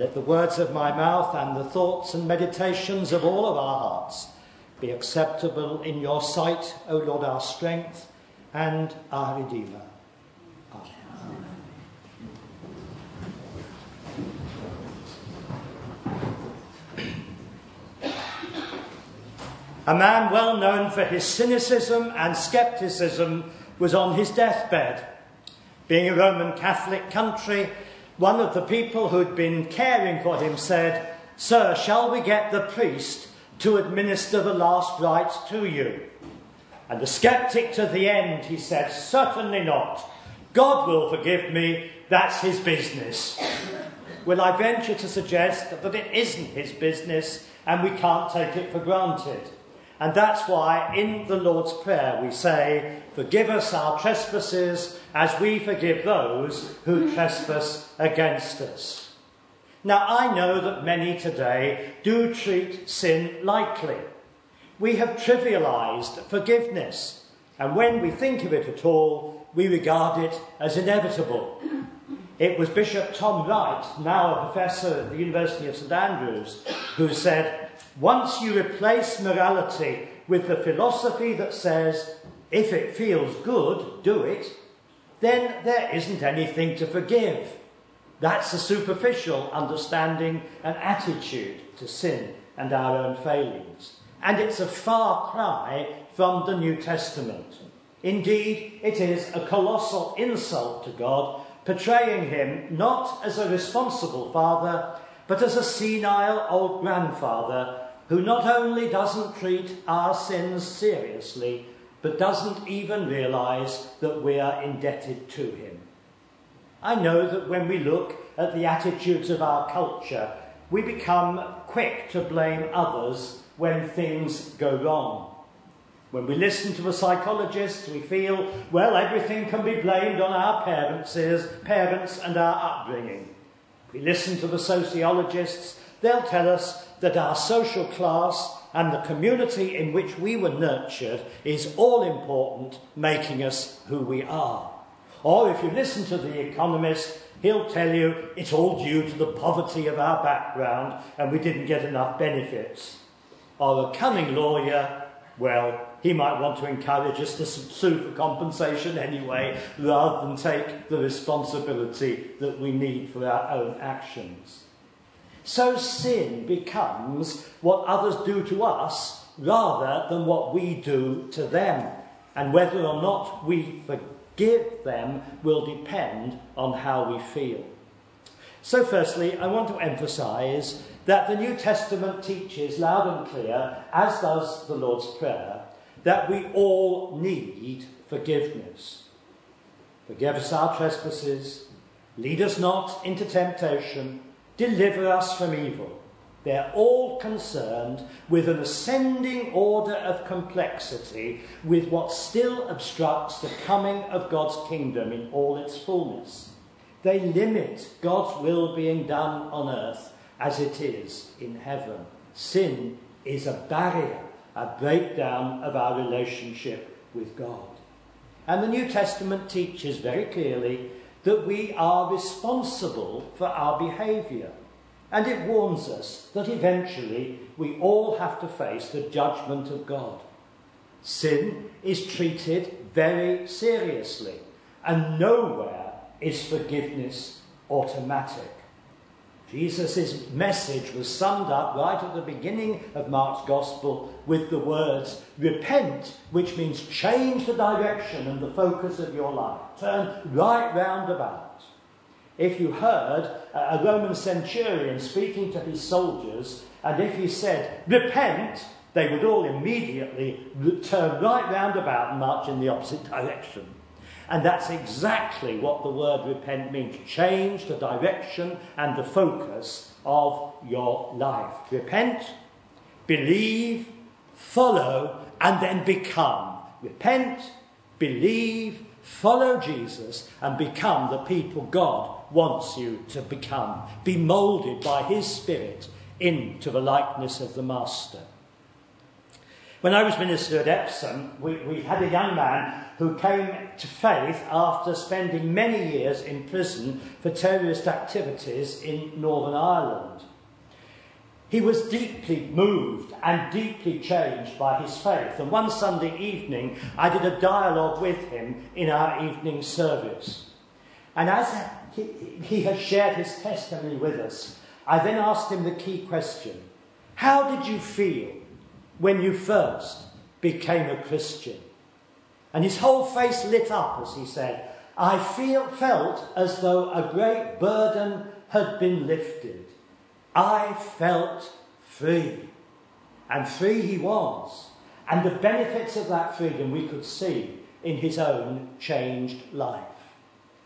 Let the words of my mouth and the thoughts and meditations of all of our hearts be acceptable in your sight, O Lord, our strength and our Redeemer. A man well known for his cynicism and skepticism was on his deathbed. Being a Roman Catholic country, one of the people who'd been caring for him said, Sir, shall we get the priest to administer the last rites to you? And the skeptic to the end, he said, Certainly not. God will forgive me, that's his business. well, I venture to suggest that it isn't his business and we can't take it for granted. And that's why in the Lord's Prayer we say, Forgive us our trespasses as we forgive those who trespass against us. Now, I know that many today do treat sin lightly. We have trivialized forgiveness, and when we think of it at all, we regard it as inevitable. It was Bishop Tom Wright, now a professor at the University of St Andrews, who said, Once you replace morality with the philosophy that says, if it feels good, do it, then there isn't anything to forgive. That's a superficial understanding and attitude to sin and our own failings. And it's a far cry from the New Testament. Indeed, it is a colossal insult to God, portraying him not as a responsible father, but as a senile old grandfather who not only doesn't treat our sins seriously, but doesn't even realize that we are indebted to him. I know that when we look at the attitudes of our culture, we become quick to blame others when things go wrong. When we listen to the psychologists, we feel, well, everything can be blamed on our parents, parents and our upbringing. If we listen to the sociologists, they'll tell us that our social class and the community in which we were nurtured is all important, making us who we are. Or if you listen to the economist, he'll tell you it's all due to the poverty of our background and we didn't get enough benefits. Or a cunning lawyer, well, he might want to encourage us to sue for compensation anyway, rather than take the responsibility that we need for our own actions. So sin becomes what others do to us rather than what we do to them. And whether or not we forgive them will depend on how we feel. So, firstly, I want to emphasize that the New Testament teaches loud and clear, as does the Lord's Prayer, that we all need forgiveness. Forgive us our trespasses, lead us not into temptation deliver us from evil. They're all concerned with an ascending order of complexity with what still obstructs the coming of God's kingdom in all its fullness. They limit God's will being done on earth as it is in heaven. Sin is a barrier, a breakdown of our relationship with God. And the New Testament teaches very clearly that we are responsible for our behaviour. And it warns us that eventually we all have to face the judgment of God. Sin is treated very seriously, and nowhere is forgiveness automatic. Jesus' message was summed up right at the beginning of Mark's Gospel with the words, Repent, which means change the direction and the focus of your life. Turn right round about. If you heard a Roman centurion speaking to his soldiers, and if he said, Repent, they would all immediately turn right round about and march in the opposite direction. And that's exactly what the word repent means change the direction and the focus of your life. Repent, believe, follow, and then become. Repent, believe, follow Jesus, and become the people God wants you to become. Be moulded by His Spirit into the likeness of the Master. When I was minister at Epsom, we, we had a young man who came to faith after spending many years in prison for terrorist activities in Northern Ireland. He was deeply moved and deeply changed by his faith. And one Sunday evening, I did a dialogue with him in our evening service. And as he, he has shared his testimony with us, I then asked him the key question How did you feel when you first became a Christian? And his whole face lit up as he said, I feel, felt as though a great burden had been lifted. I felt free. And free he was. And the benefits of that freedom we could see in his own changed life.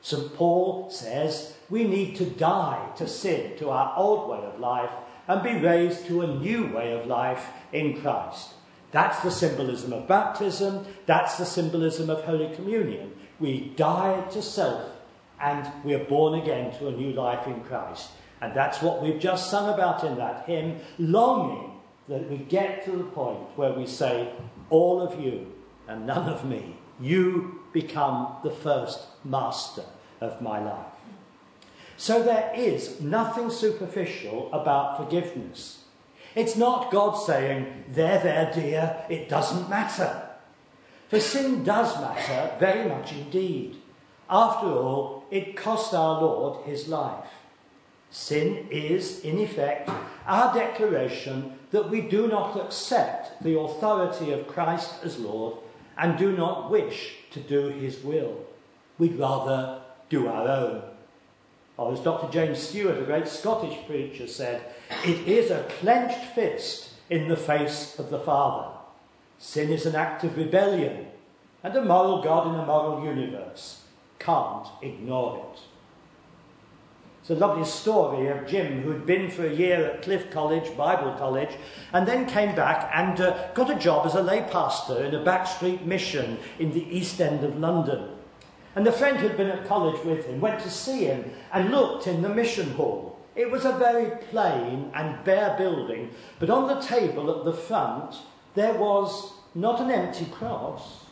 St. Paul says we need to die to sin, to our old way of life, and be raised to a new way of life in Christ. That's the symbolism of baptism, that's the symbolism of Holy Communion. We die to self and we are born again to a new life in Christ. And that's what we've just sung about in that hymn, longing that we get to the point where we say, All of you and none of me, you become the first master of my life. So there is nothing superficial about forgiveness. It's not God saying, There, there, dear, it doesn't matter. For sin does matter very much indeed. After all, it cost our Lord his life. Sin is, in effect, our declaration that we do not accept the authority of Christ as Lord and do not wish to do his will. We'd rather do our own. Or as Dr. James Stewart, a great Scottish preacher, said, it is a clenched fist in the face of the Father. Sin is an act of rebellion, and a moral God in a moral universe can't ignore it. It's a lovely story of Jim, who'd been for a year at Cliff College, Bible College, and then came back and uh, got a job as a lay pastor in a backstreet mission in the East End of London. And a friend who'd been at college with him went to see him and looked in the mission hall. It was a very plain and bare building, but on the table at the front there was not an empty cross,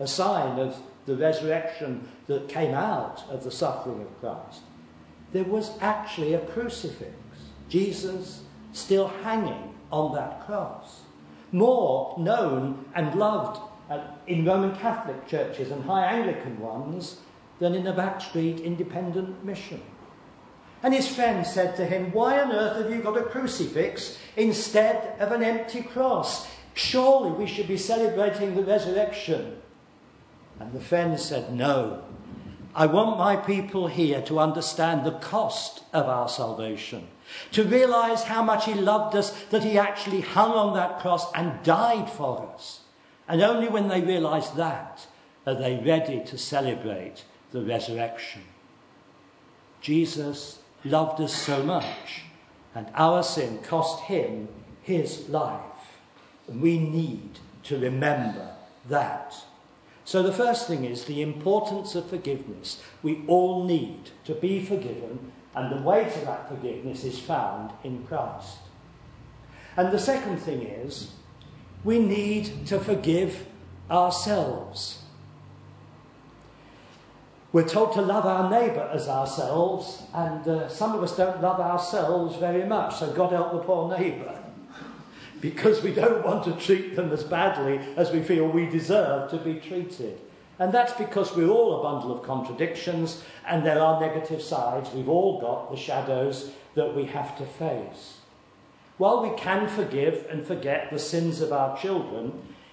a sign of the resurrection that came out of the suffering of Christ there was actually a crucifix. Jesus still hanging on that cross. More known and loved uh, in Roman Catholic churches and High Anglican ones than in a backstreet independent mission. And his friend said to him, Why on earth have you got a crucifix instead of an empty cross? Surely we should be celebrating the resurrection. And the friend said, No, I want my people here to understand the cost of our salvation, to realize how much He loved us, that He actually hung on that cross and died for us. And only when they realize that are they ready to celebrate the resurrection. Jesus loved us so much, and our sin cost Him His life. And we need to remember that. So, the first thing is the importance of forgiveness. We all need to be forgiven, and the way to that forgiveness is found in Christ. And the second thing is we need to forgive ourselves. We're told to love our neighbour as ourselves, and uh, some of us don't love ourselves very much, so God help the poor neighbour because we don't want to treat them as badly as we feel we deserve to be treated. And that's because we're all a bundle of contradictions and there are negative sides. We've all got the shadows that we have to face. While we can forgive and forget the sins of our children,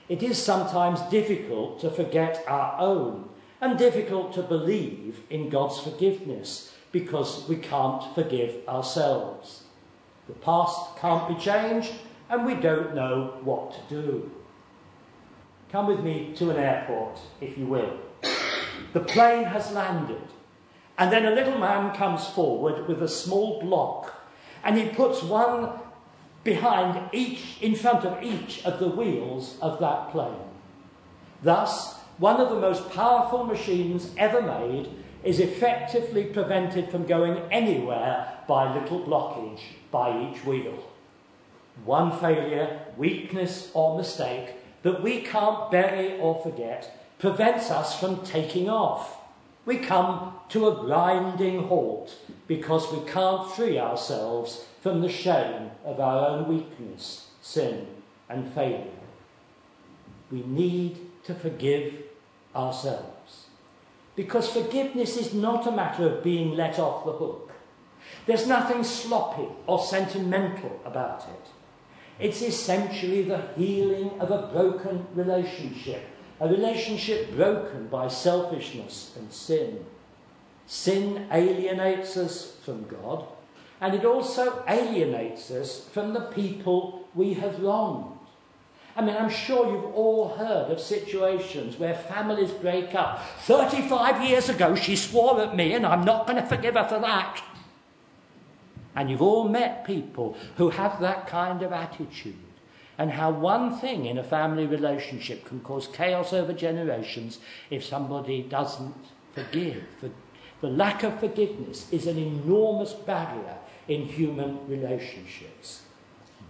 it is sometimes difficult to forget our own and difficult to believe in God's forgiveness because we can't forgive ourselves. The past can't be changed, and we don't know what to do. Come with me to an airport, if you will. The plane has landed, and then a little man comes forward with a small block, and he puts one behind each, in front of each of the wheels of that plane. Thus, one of the most powerful machines ever made is effectively prevented from going anywhere by little blockage by each wheel. One failure, weakness, or mistake that we can't bury or forget prevents us from taking off. We come to a grinding halt because we can't free ourselves from the shame of our own weakness, sin, and failure. We need to forgive ourselves. Because forgiveness is not a matter of being let off the hook. There's nothing sloppy or sentimental about it. It's essentially the healing of a broken relationship, a relationship broken by selfishness and sin. Sin alienates us from God, and it also alienates us from the people we have wronged. I mean, I'm sure you've all heard of situations where families break up. 35 years ago, she swore at me, and I'm not going to forgive her for that. And you've all met people who have that kind of attitude. And how one thing in a family relationship can cause chaos over generations if somebody doesn't forgive. The lack of forgiveness is an enormous barrier in human relationships.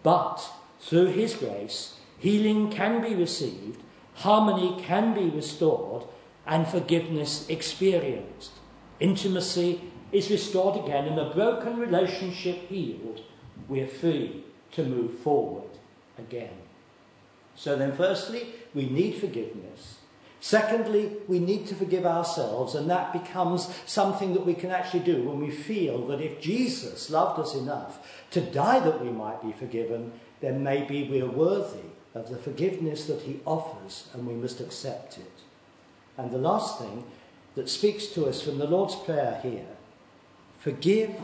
But through His grace, healing can be received, harmony can be restored, and forgiveness experienced. Intimacy is restored again and the broken relationship healed, we're free to move forward again. So then, firstly, we need forgiveness. Secondly, we need to forgive ourselves, and that becomes something that we can actually do when we feel that if Jesus loved us enough to die that we might be forgiven, then maybe we're worthy of the forgiveness that he offers, and we must accept it. And the last thing that speaks to us from the Lord's Prayer here Forgive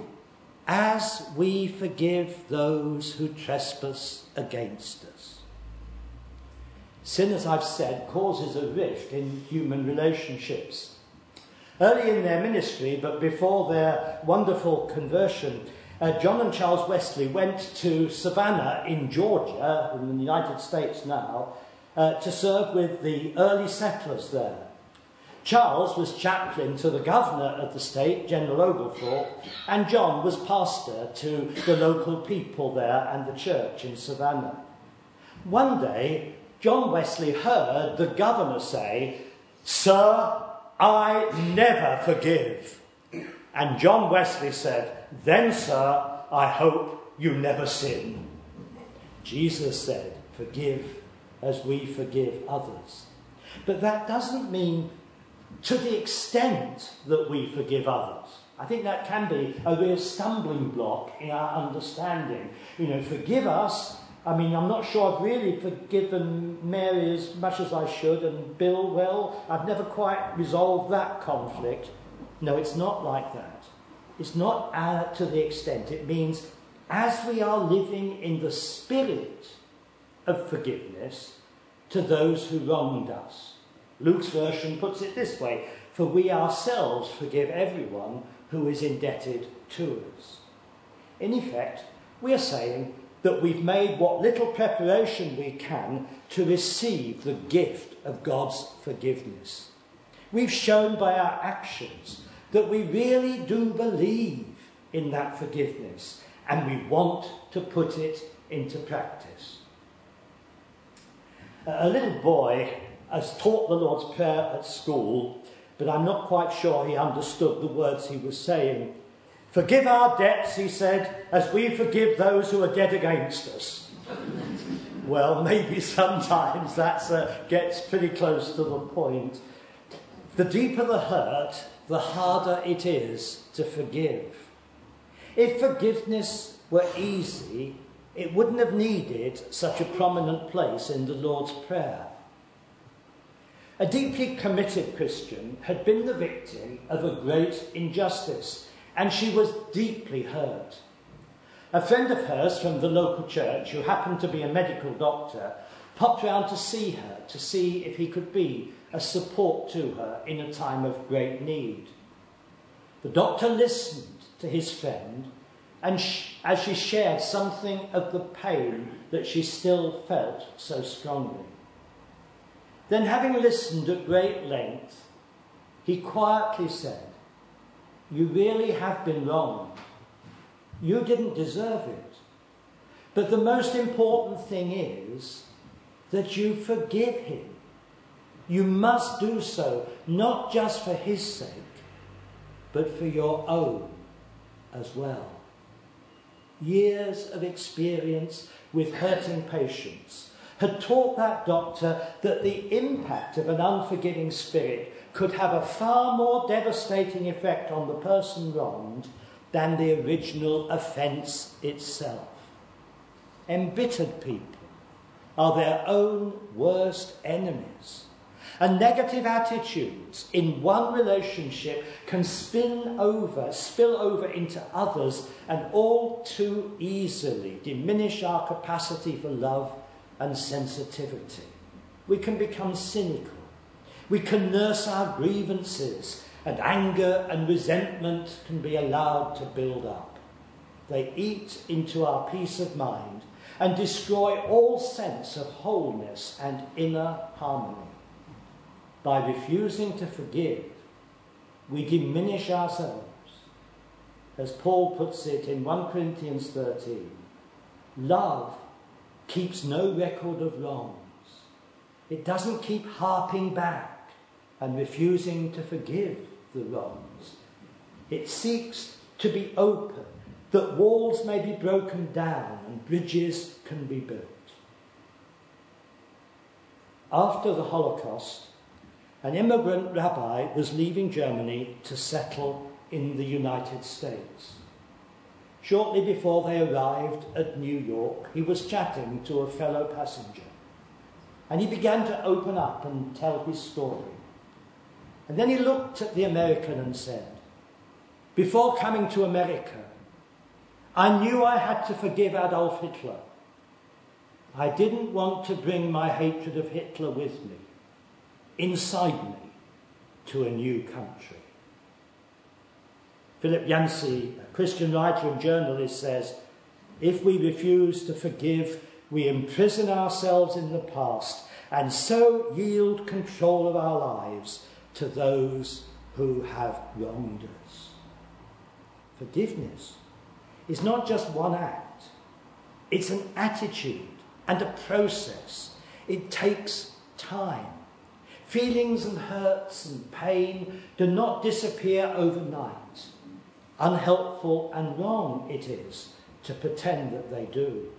as we forgive those who trespass against us. Sin, as I've said, causes a rift in human relationships. Early in their ministry, but before their wonderful conversion, uh, John and Charles Wesley went to Savannah in Georgia, in the United States now, uh, to serve with the early settlers there. Charles was chaplain to the governor of the state, General Oglethorpe, and John was pastor to the local people there and the church in Savannah. One day, John Wesley heard the governor say, Sir, I never forgive. And John Wesley said, Then, sir, I hope you never sin. Jesus said, Forgive as we forgive others. But that doesn't mean to the extent that we forgive others. I think that can be a real stumbling block in our understanding. You know, forgive us. I mean, I'm not sure I've really forgiven Mary as much as I should, and Bill, well, I've never quite resolved that conflict. No, it's not like that. It's not uh, to the extent. It means as we are living in the spirit of forgiveness to those who wronged us. Luke's version puts it this way For we ourselves forgive everyone who is indebted to us. In effect, we are saying that we've made what little preparation we can to receive the gift of God's forgiveness. We've shown by our actions that we really do believe in that forgiveness and we want to put it into practice. A little boy has taught the Lord's Prayer at school, but I'm not quite sure he understood the words he was saying. Forgive our debts, he said, as we forgive those who are dead against us. well, maybe sometimes that uh, gets pretty close to the point. The deeper the hurt, the harder it is to forgive. If forgiveness were easy, it wouldn't have needed such a prominent place in the Lord's Prayer. A deeply committed Christian had been the victim of a great injustice, and she was deeply hurt. A friend of hers from the local church, who happened to be a medical doctor, popped round to see her to see if he could be a support to her in a time of great need. The doctor listened to his friend, and sh- as she shared something of the pain that she still felt so strongly. Then, having listened at great length, he quietly said, You really have been wrong. You didn't deserve it. But the most important thing is that you forgive him. You must do so, not just for his sake, but for your own as well. Years of experience with hurting patients had taught that doctor that the impact of an unforgiving spirit could have a far more devastating effect on the person wronged than the original offence itself. Embittered people are their own worst enemies. And negative attitudes in one relationship can spin over, spill over into others, and all too easily diminish our capacity for love and sensitivity. We can become cynical. We can nurse our grievances, and anger and resentment can be allowed to build up. They eat into our peace of mind and destroy all sense of wholeness and inner harmony. By refusing to forgive, we diminish ourselves. As Paul puts it in 1 Corinthians 13, love keeps no record of wrongs. It doesn't keep harping back and refusing to forgive the wrongs. It seeks to be open, that walls may be broken down and bridges can be built. After the Holocaust, an immigrant rabbi was leaving Germany to settle in the United States. Shortly before they arrived at New York, he was chatting to a fellow passenger. And he began to open up and tell his story. And then he looked at the American and said, Before coming to America, I knew I had to forgive Adolf Hitler. I didn't want to bring my hatred of Hitler with me, inside me, to a new country. Philip Yancey, a Christian writer and journalist, says if we refuse to forgive, we imprison ourselves in the past and so yield control of our lives to those who have wronged us. Forgiveness is not just one act, it's an attitude and a process. It takes time. Feelings and hurts and pain do not disappear overnight unhelpful and wrong it is to pretend that they do.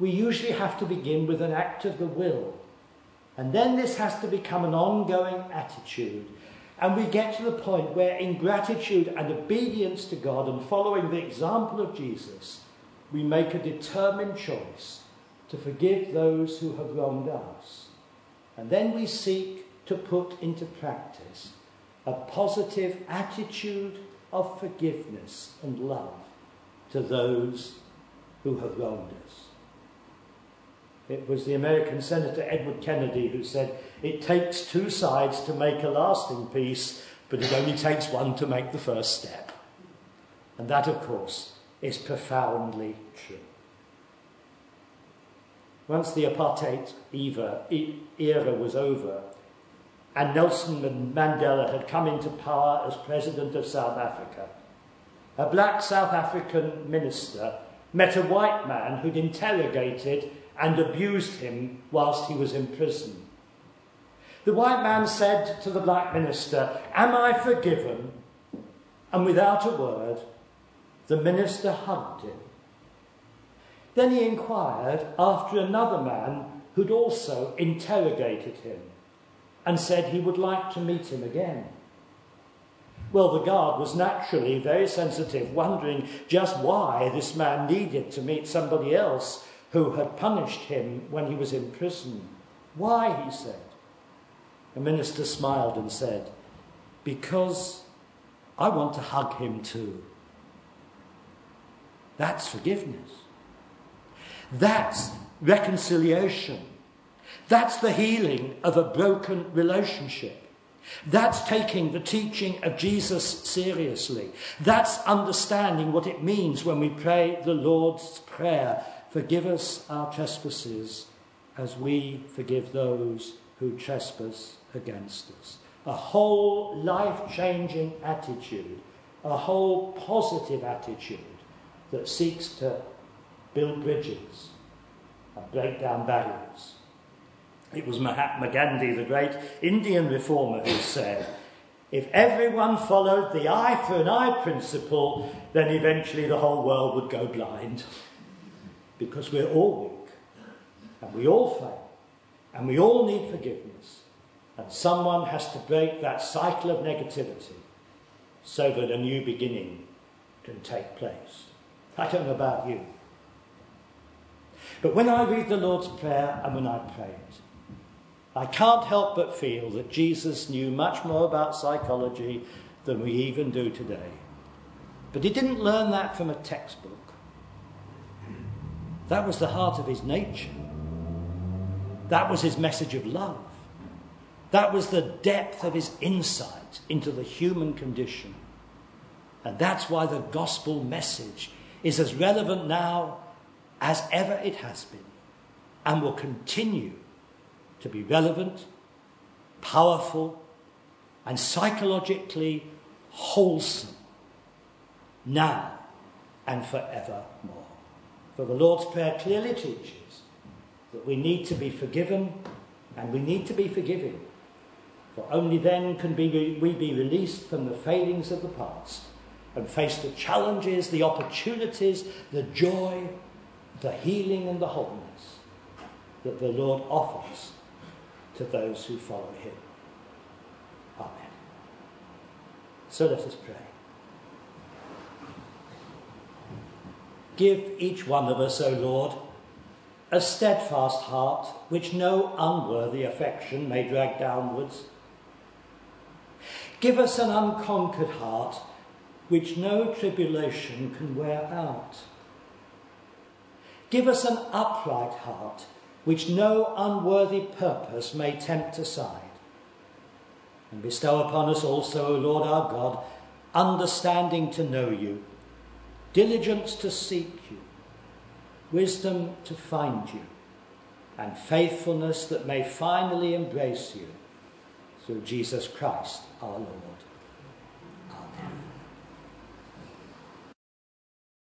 We usually have to begin with an act of the will, and then this has to become an ongoing attitude. And we get to the point where, in gratitude and obedience to God and following the example of Jesus, we make a determined choice to forgive those who have wronged us. And then we seek to put into practice a positive attitude of forgiveness and love to those who have wronged us. It was the American Senator Edward Kennedy who said, It takes two sides to make a lasting peace, but it only takes one to make the first step. And that, of course, is profoundly true. Once the apartheid era was over, and Nelson Mandela had come into power as president of South Africa. A black South African minister met a white man who'd interrogated and abused him whilst he was in prison. The white man said to the black minister, Am I forgiven? And without a word, the minister hugged him. Then he inquired after another man who'd also interrogated him and said he would like to meet him again. Well, the guard was naturally very sensitive, wondering just why this man needed to meet somebody else who had punished him when he was in prison. Why, he said. The minister smiled and said, Because I want to hug him too. That's forgiveness. That's reconciliation. That's the healing of a broken relationship. That's taking the teaching of Jesus seriously. That's understanding what it means when we pray the Lord's Prayer Forgive us our trespasses as we forgive those who trespass against us. A whole life changing attitude, a whole positive attitude that seeks to build bridges, and break down barriers. It was Mahatma Gandhi, the great Indian reformer, who said, if everyone followed the eye for an eye principle, then eventually the whole world would go blind. Because we're all weak, and we all fail, and we all need forgiveness. And someone has to break that cycle of negativity so that a new beginning can take place. I don't know about you. But when I read the Lord's Prayer and when I pray it, I can't help but feel that Jesus knew much more about psychology than we even do today. But he didn't learn that from a textbook. That was the heart of his nature. That was his message of love. That was the depth of his insight into the human condition. And that's why the gospel message is as relevant now as ever it has been and will continue to be relevant, powerful, and psychologically wholesome now and forevermore. For the Lord's Prayer clearly teaches that we need to be forgiven and we need to be forgiving. For only then can we be released from the failings of the past and face the challenges, the opportunities, the joy, the healing, and the wholeness that the Lord offers to those who follow him. Amen. So let us pray. Give each one of us, O Lord, a steadfast heart which no unworthy affection may drag downwards. Give us an unconquered heart which no tribulation can wear out. Give us an upright heart which no unworthy purpose may tempt aside. And bestow upon us also, O Lord our God, understanding to know you, diligence to seek you, wisdom to find you, and faithfulness that may finally embrace you through Jesus Christ our Lord.